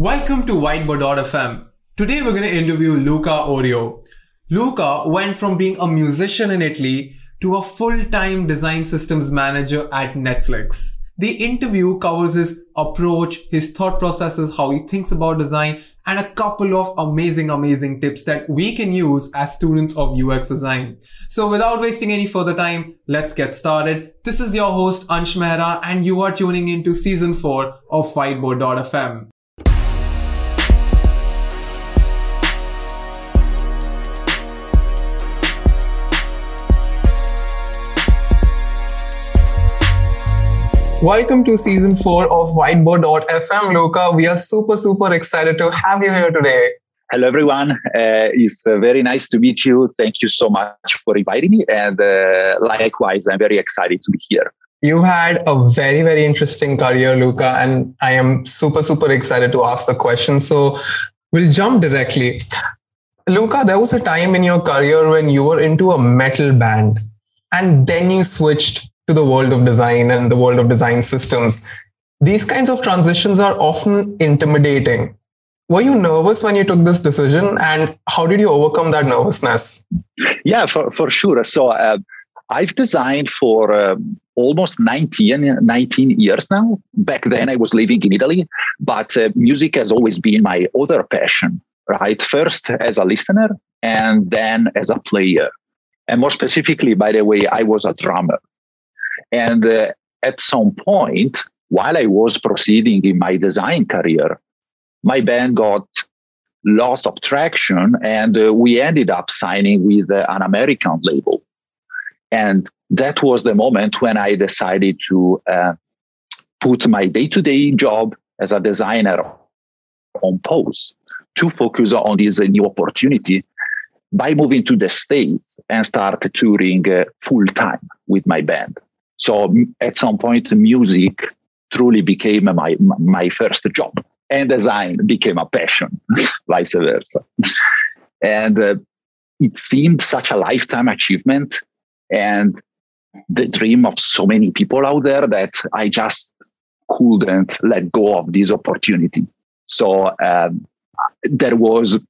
Welcome to Whiteboard.fm. Today we're going to interview Luca Orio. Luca went from being a musician in Italy to a full-time design systems manager at Netflix. The interview covers his approach, his thought processes, how he thinks about design, and a couple of amazing, amazing tips that we can use as students of UX design. So without wasting any further time, let's get started. This is your host Ansh Mehra and you are tuning into season 4 of Whiteboard.fm. Welcome to season four of Whiteboard.fm, Luca. We are super, super excited to have you here today. Hello, everyone. Uh, it's uh, very nice to meet you. Thank you so much for inviting me. And uh, likewise, I'm very excited to be here. You had a very, very interesting career, Luca, and I am super, super excited to ask the question. So we'll jump directly. Luca, there was a time in your career when you were into a metal band, and then you switched to the world of design and the world of design systems. These kinds of transitions are often intimidating. Were you nervous when you took this decision and how did you overcome that nervousness? Yeah, for, for sure. So uh, I've designed for uh, almost 19, 19 years now. Back then I was living in Italy, but uh, music has always been my other passion, right? First as a listener and then as a player. And more specifically, by the way, I was a drummer. And uh, at some point, while I was proceeding in my design career, my band got lots of traction and uh, we ended up signing with uh, an American label. And that was the moment when I decided to uh, put my day to day job as a designer on pause to focus on this new opportunity by moving to the States and start touring uh, full time with my band. So at some point, music truly became my my first job, and design became a passion, vice versa. and uh, it seemed such a lifetime achievement, and the dream of so many people out there that I just couldn't let go of this opportunity. So um, there was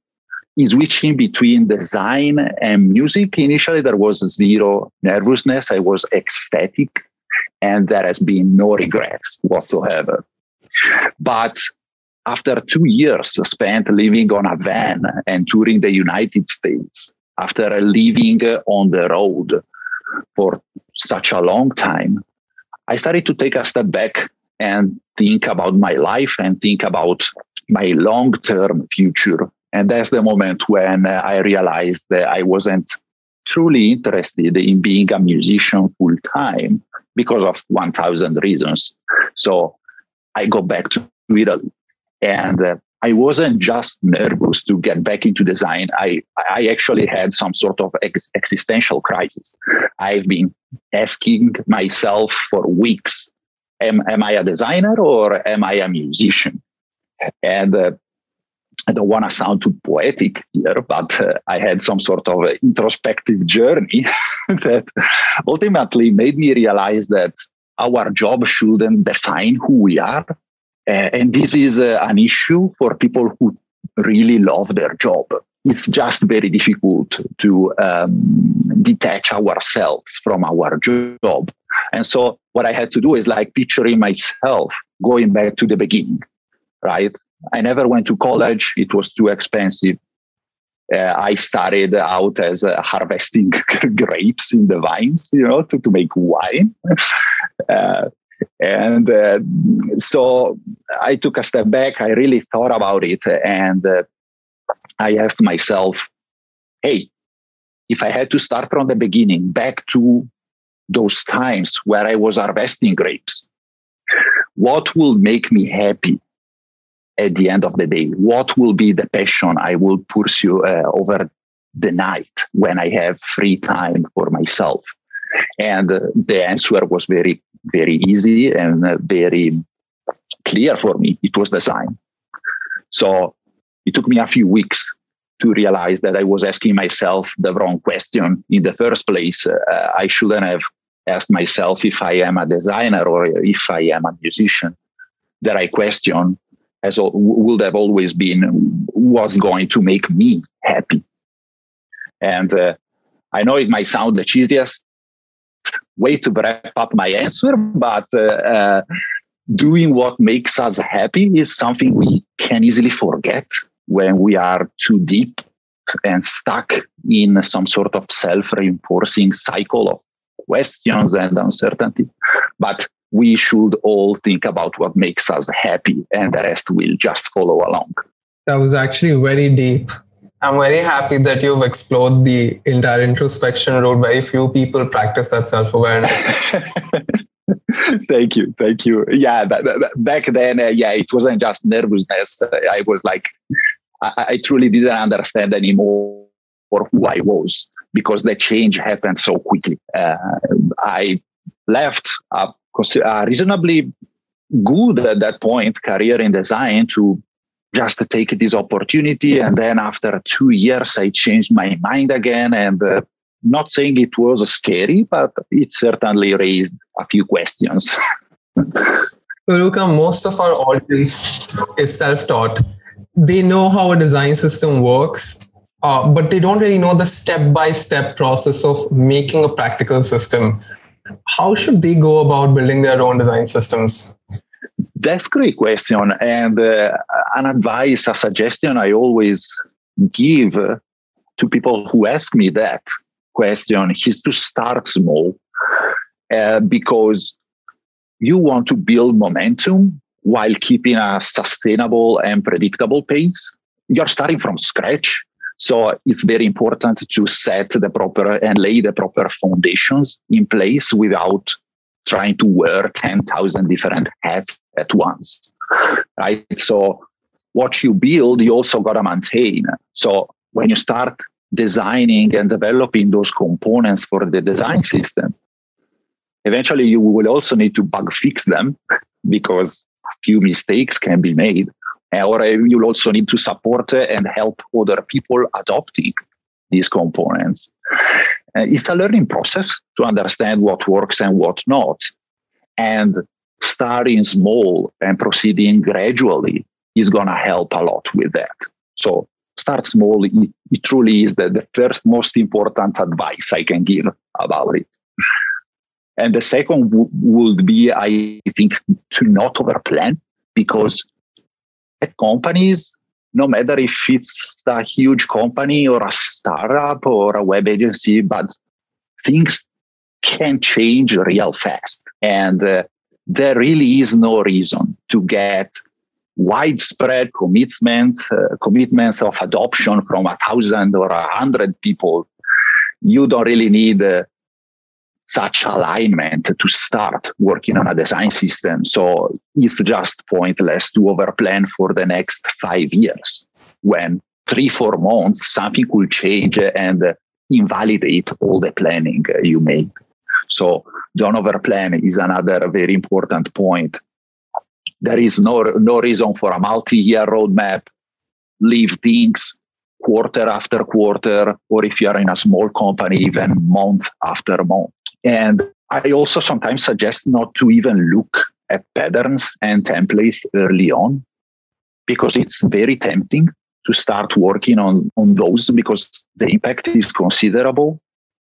switching between design and music, initially there was zero nervousness. I was ecstatic, and there has been no regrets whatsoever. But after two years spent living on a van and touring the United States, after living on the road for such a long time, I started to take a step back and think about my life and think about my long term future and that's the moment when uh, I realized that I wasn't truly interested in being a musician full time because of 1000 reasons. So I go back to Italy and uh, I wasn't just nervous to get back into design. I, I actually had some sort of ex- existential crisis. I've been asking myself for weeks, am, am I a designer or am I a musician? And uh, I don't want to sound too poetic here, but uh, I had some sort of introspective journey that ultimately made me realize that our job shouldn't define who we are. Uh, and this is uh, an issue for people who really love their job. It's just very difficult to um, detach ourselves from our job. And so, what I had to do is like picturing myself going back to the beginning, right? I never went to college. It was too expensive. Uh, I started out as uh, harvesting grapes in the vines, you know, to, to make wine. uh, and uh, so I took a step back. I really thought about it. And uh, I asked myself, hey, if I had to start from the beginning, back to those times where I was harvesting grapes, what will make me happy? At the end of the day? What will be the passion I will pursue uh, over the night when I have free time for myself? And uh, the answer was very, very easy and uh, very clear for me. It was design. So it took me a few weeks to realize that I was asking myself the wrong question in the first place. Uh, I shouldn't have asked myself if I am a designer or if I am a musician. The right question has would have always been was going to make me happy. And uh, I know it might sound the cheesiest way to wrap up my answer, but uh, uh, doing what makes us happy is something we can easily forget when we are too deep and stuck in some sort of self-reinforcing cycle of questions and uncertainty. But we should all think about what makes us happy and the rest will just follow along. That was actually very deep. I'm very happy that you've explored the entire introspection road. Very few people practice that self awareness. thank you. Thank you. Yeah, back then, uh, yeah, it wasn't just nervousness. I was like, I, I truly didn't understand anymore who I was because the change happened so quickly. Uh, I left a, a reasonably good at that point career in design to just take this opportunity. And then after two years, I changed my mind again. And uh, not saying it was scary, but it certainly raised a few questions. Luca, most of our audience is self taught. They know how a design system works, uh, but they don't really know the step by step process of making a practical system. How should they go about building their own design systems? That's a great question. And uh, an advice, a suggestion I always give to people who ask me that question is to start small uh, because you want to build momentum while keeping a sustainable and predictable pace. You're starting from scratch. So it's very important to set the proper and lay the proper foundations in place without trying to wear 10,000 different hats at once. Right. So what you build, you also got to maintain. So when you start designing and developing those components for the design system, eventually you will also need to bug fix them because a few mistakes can be made. Or you'll also need to support and help other people adopting these components. It's a learning process to understand what works and what not. And starting small and proceeding gradually is going to help a lot with that. So start small. It, it truly is the, the first most important advice I can give about it. And the second w- would be, I think, to not overplan because companies, no matter if it's a huge company or a startup or a web agency, but things can change real fast. And uh, there really is no reason to get widespread commitment, uh, commitments of adoption from a thousand or a hundred people. You don't really need uh, such alignment to start working on a design system. So it's just pointless to overplan for the next five years when three, four months, something could change and invalidate all the planning you made. So don't overplan is another very important point. There is no, no reason for a multi-year roadmap. Leave things quarter after quarter, or if you are in a small company, even month after month. And I also sometimes suggest not to even look at patterns and templates early on because it's very tempting to start working on, on those because the impact is considerable.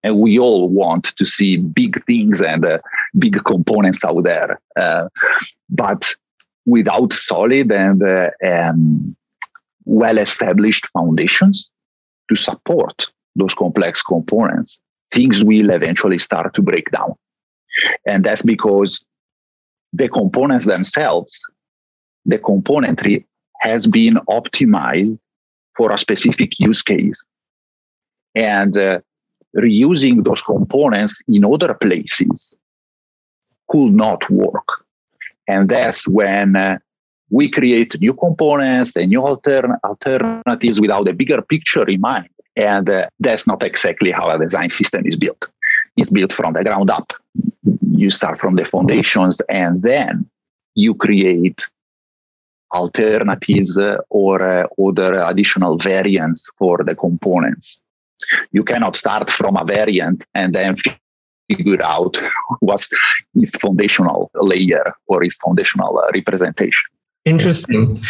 And we all want to see big things and uh, big components out there. Uh, but without solid and uh, um, well established foundations to support those complex components, things will eventually start to break down. And that's because the components themselves, the componentry has been optimized for a specific use case. And uh, reusing those components in other places could not work. And that's when uh, we create new components and new altern- alternatives without a bigger picture in mind. And uh, that's not exactly how a design system is built. It's built from the ground up. You start from the foundations and then you create alternatives uh, or uh, other additional variants for the components. You cannot start from a variant and then figure out what's its foundational layer or its foundational uh, representation. Interesting.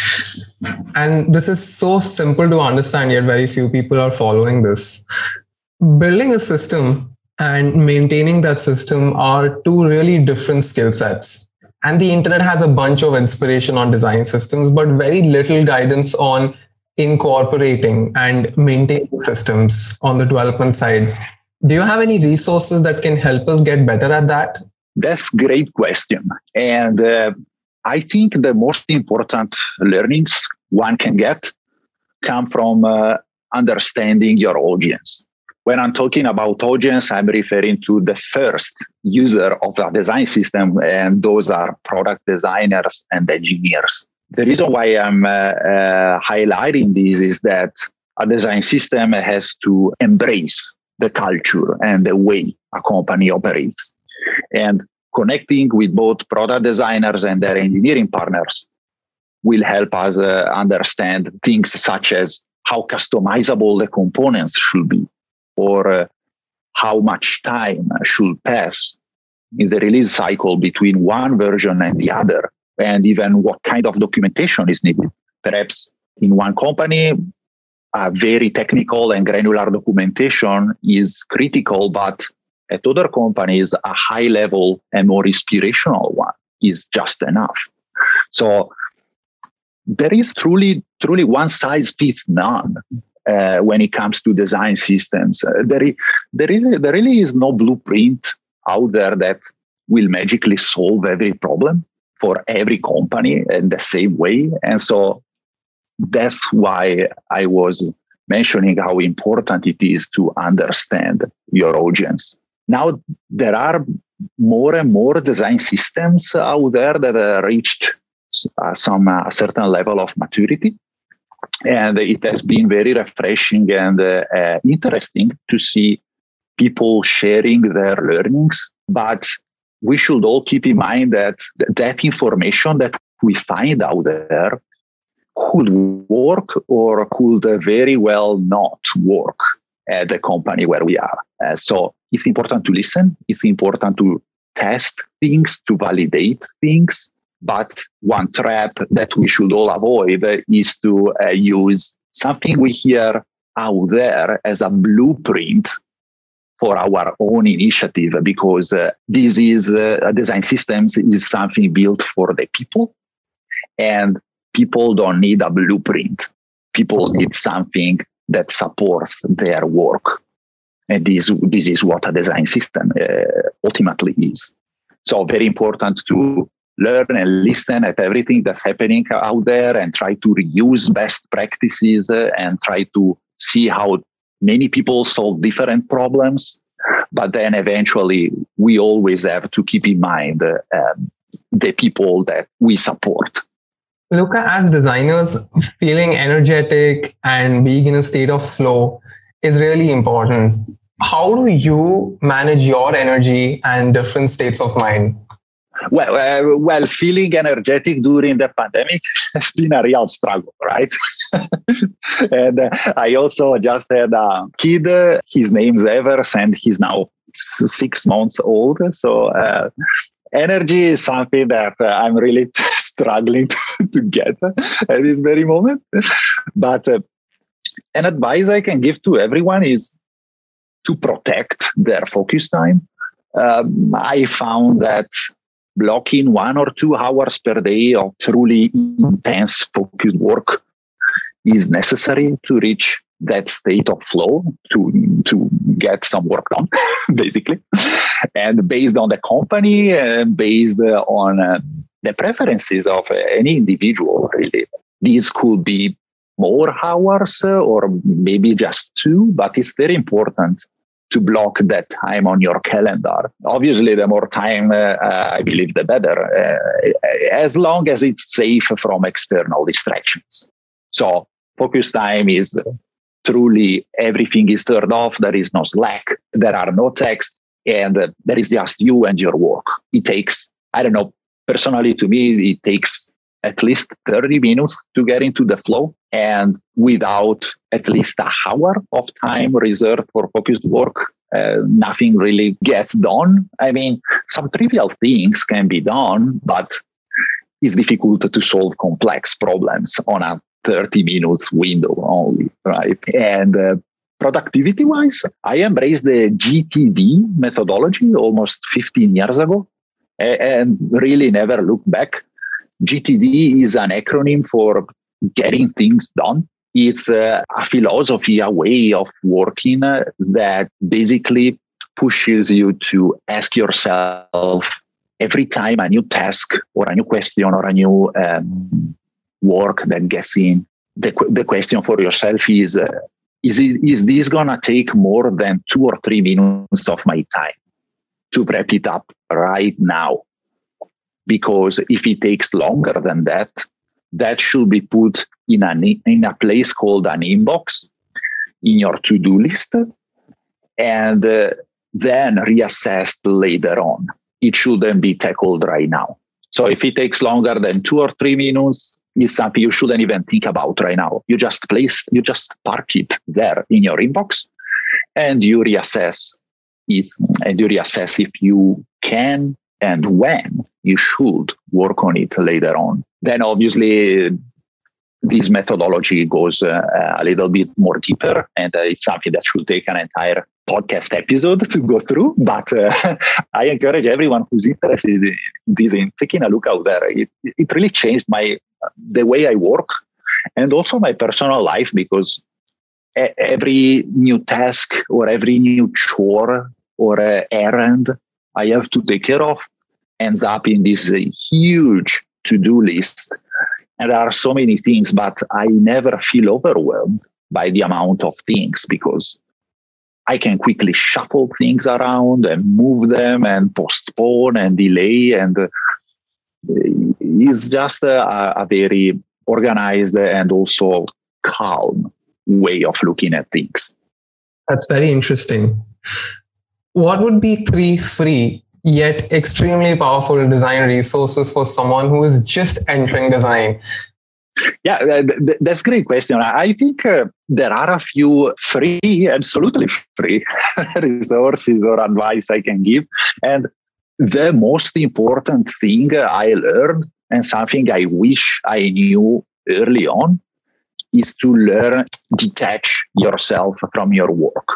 And this is so simple to understand, yet very few people are following this. Building a system and maintaining that system are two really different skill sets. And the internet has a bunch of inspiration on design systems, but very little guidance on incorporating and maintaining systems on the development side. Do you have any resources that can help us get better at that? That's great question. And uh, I think the most important learnings one can get come from uh, understanding your audience. When I'm talking about audience, I'm referring to the first user of the design system, and those are product designers and engineers. The reason why I'm uh, uh, highlighting this is that a design system has to embrace the culture and the way a company operates. And connecting with both product designers and their engineering partners will help us uh, understand things such as how customizable the components should be or uh, how much time should pass in the release cycle between one version and the other and even what kind of documentation is needed. Perhaps in one company a very technical and granular documentation is critical but at other companies, a high level and more inspirational one is just enough. So there is truly, truly one size fits none uh, when it comes to design systems. Uh, there, is, there, is, there really is no blueprint out there that will magically solve every problem for every company in the same way. And so that's why I was mentioning how important it is to understand your audience now there are more and more design systems out there that have reached uh, some uh, certain level of maturity. And it has been very refreshing and uh, uh, interesting to see people sharing their learnings. But we should all keep in mind that that information that we find out there could work or could very well not work at the company where we are. Uh, so it's important to listen. It's important to test things, to validate things. But one trap that we should all avoid is to uh, use something we hear out there as a blueprint for our own initiative because uh, this is uh, design systems is something built for the people and people don't need a blueprint people need something that supports their work. And this, this is what a design system uh, ultimately is. So very important to learn and listen at everything that's happening out there and try to reuse best practices uh, and try to see how many people solve different problems. But then eventually we always have to keep in mind uh, um, the people that we support Luca, as designers, feeling energetic and being in a state of flow is really important. How do you manage your energy and different states of mind? Well, uh, well, feeling energetic during the pandemic has been a real struggle, right? and uh, I also just had a kid. his name's Evers, and he's now six months old. So uh, energy is something that uh, I'm really struggling to, to, get at this very moment. But uh, an advice I can give to everyone is to protect their focus time. Um, I found that blocking one or two hours per day of truly intense focused work is necessary to reach that state of flow to to get some work done basically and based on the company uh, based on uh, the preferences of any individual really these could be more hours or maybe just two but it's very important to block that time on your calendar obviously the more time uh, uh i believe the better uh, as long as it's safe from external distractions so focus time is truly everything is turned off. There is no Slack. There are no texts. And uh, there is just you and your work. It takes, I don't know, personally to me, it takes at least 30 minutes to get into the flow. And without at least a hour of time reserved for focused work, uh, nothing really gets done. I mean, some trivial things can be done, but it's difficult to solve complex problems on a 30 minutes window only, right? And uh, productivity wise, I embraced the GTD methodology almost 15 years ago and really never looked back. GTD is an acronym for getting things done. It's a, a philosophy, a way of working uh, that basically pushes you to ask yourself every time a new task or a new question or a new um, work that gets in, the, the question for yourself is uh, is, it, is this going to take more than two or three minutes of my time to wrap it up right now? Because if it takes longer than that, that should be put in, a in a place called an inbox in your to do list and uh, then reassessed later on. It shouldn't be tackled right now. So if it takes longer than two or three minutes, is something you shouldn't even think about right now. You just place, you just park it there in your inbox and you reassess it and you reassess if you can and when you should work on it later on. Then obviously this methodology goes uh, a little bit more deeper and uh, it's something that should take an entire podcast episode to go through but uh, i encourage everyone who's interested in this in taking a look out there it, it really changed my the way I work and also my personal life because every new task or every new chore or uh, errand I have to take care of ends up in this uh, huge to do list. And there are so many things, but I never feel overwhelmed by the amount of things because I can quickly shuffle things around and move them and postpone and delay. And uh, it's just a, a very organized and also calm way of looking at things. That's very interesting. What would be three free yet extremely powerful design resources for someone who is just entering design? Yeah, that's a great question. I think uh, there are a few free, absolutely free resources or advice I can give. And the most important thing I learned and something I wish I knew early on is to learn detach yourself from your work.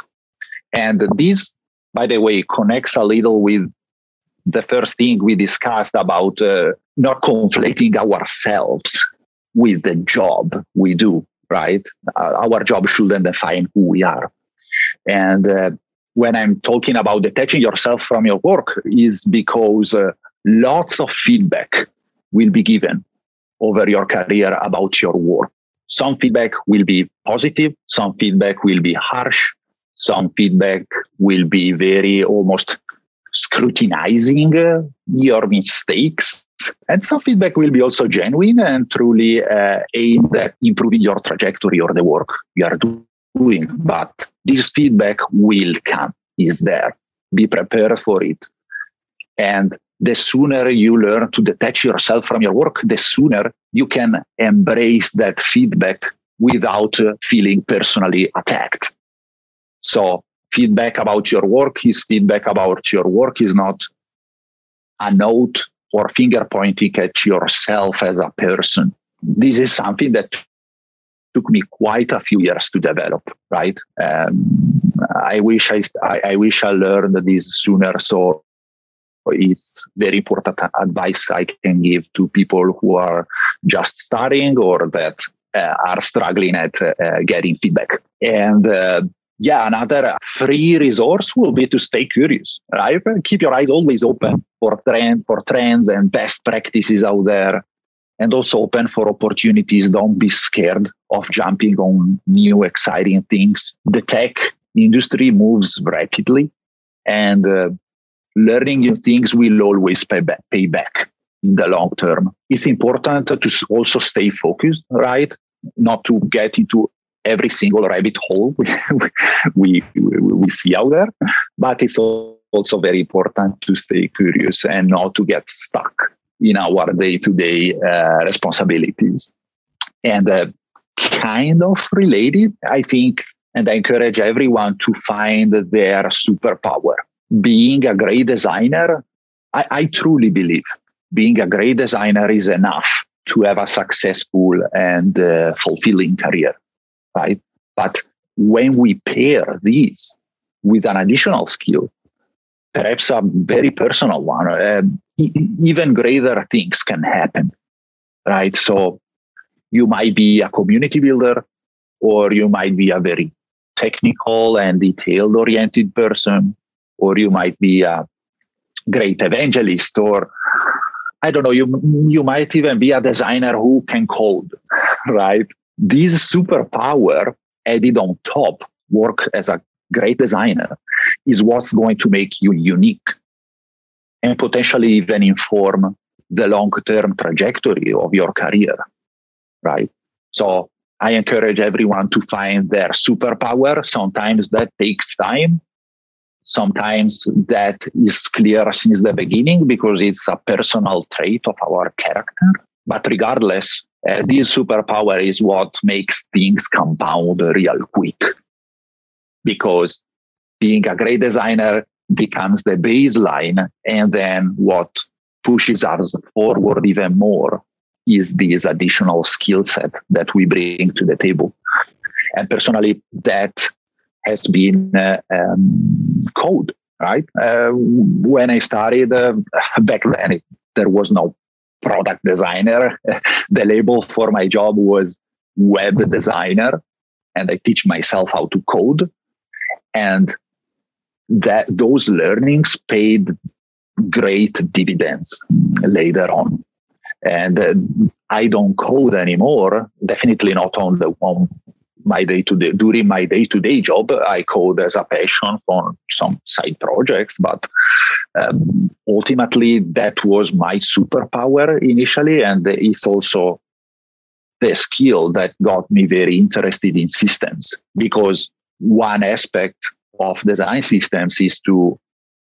And this, by the way, connects a little with the first thing we discussed about uh, not conflating ourselves with the job we do, right? Uh, our job shouldn't define who we are. And uh, when I'm talking about detaching yourself from your work is because uh, lots of feedback will be given over your career about your work. Some feedback will be positive, some feedback will be harsh, some feedback will be very almost scrutinizing uh, your mistakes. And some feedback will be also genuine and truly uh, aimed at improving your trajectory or the work you are doing doing, but this feedback will come, is there. Be prepared for it. And the sooner you learn to detach yourself from your work, the sooner you can embrace that feedback without feeling personally attacked. So, feedback about your work is feedback about your work, is not a note or finger pointing at yourself as a person. This is something that took me quite a few years to develop. Right? Um, I wish I, I, wish I learned this sooner. So it's very important advice I can give to people who are just starting or that uh, are struggling at uh, getting feedback. And uh, yeah, another free resource will be to stay curious, right? Keep your eyes always open for trend, for trends and best practices out there and also open for opportunities. Don't be scared of jumping on new exciting things. The tech industry moves rapidly and uh, learning new things will always pay back, pay back in the long term. It's important to also stay focused, right? Not to get into every single rabbit hole we, we, we, we see out there, but it's also very important to stay curious and not to get stuck in our day-to-day uh, responsibilities and uh, kind of related i think and i encourage everyone to find their superpower being a great designer I, I truly believe being a great designer is enough to have a successful and uh, fulfilling career, right? But when we pair these with an additional skill, perhaps a very personal one, uh, even greater things can happen, right? So you might be a community builder, or you might be a very technical and detailed oriented person, or you might be a great evangelist, or I don't know, you, you might even be a designer who can code, right? This superpower added on top, work as a great designer, is what's going to make you unique and potentially even inform the long term trajectory of your career, right? So I encourage everyone to find their superpower. Sometimes that takes time. Sometimes that is clear since the beginning because it's a personal trait of our character. But regardless, uh, this superpower is what makes things compound real quick. Because being a great designer becomes the baseline, and then what pushes us forward even more is this additional skill set that we bring to the table. And personally, that has been uh, um, code, right? Uh, when I started uh, back then, it, there was no product designer. the label for my job was web designer, and I teach myself how to code. And that those learnings paid great dividends later on. And uh, I don't code anymore. Definitely not on the on my day to day during my day to day job. I code as a passion for some side projects, but um, ultimately that was my superpower initially, and it's also the skill that got me very interested in systems because one aspect of design systems is to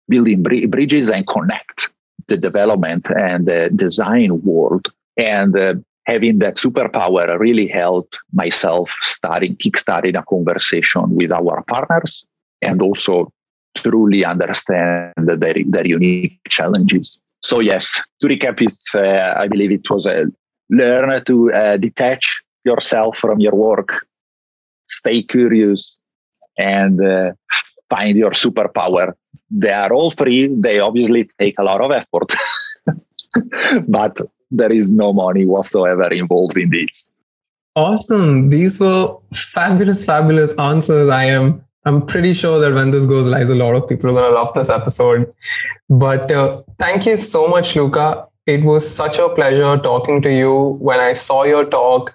building bridges and connect the development and the design world. And uh, having that superpower really helped myself starting, kickstarting a conversation with our partners and also truly understand their, their unique challenges. So yes, to recap, it's, uh, I believe it was a learn to uh, detach yourself from your work, stay curious, and uh, find your superpower. They are all free. They obviously take a lot of effort, but there is no money whatsoever involved in this. Awesome. These were fabulous, fabulous answers. I am I'm pretty sure that when this goes live, a lot of people are going to love this episode. But uh, thank you so much, Luca. It was such a pleasure talking to you. When I saw your talk,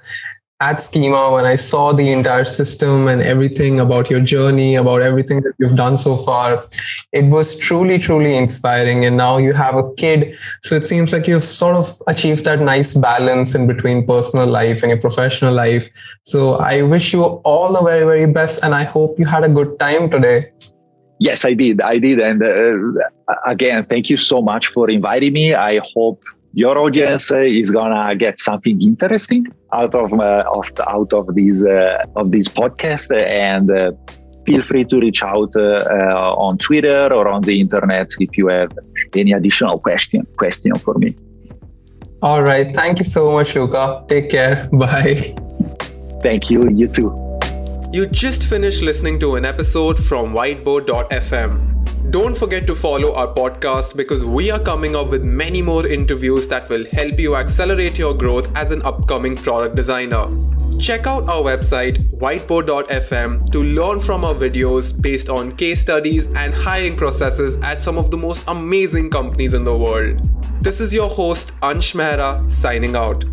at Schema, when I saw the entire system and everything about your journey, about everything that you've done so far, it was truly, truly inspiring. And now you have a kid. So it seems like you've sort of achieved that nice balance in between personal life and your professional life. So I wish you all the very, very best. And I hope you had a good time today. Yes, I did. I did. And uh, again, thank you so much for inviting me. I hope your audience is gonna get something interesting out of uh, of out of these uh, of this podcast and uh, feel free to reach out uh, uh, on Twitter or on the internet if you have any additional question question for me. All right, thank you so much, Luca. Take care. Bye. Thank you. You too. You just finished listening to an episode from Whiteboard.fm. Don't forget to follow our podcast because we are coming up with many more interviews that will help you accelerate your growth as an upcoming product designer. Check out our website whiteboard.fm to learn from our videos based on case studies and hiring processes at some of the most amazing companies in the world. This is your host Ansh Mehra signing out.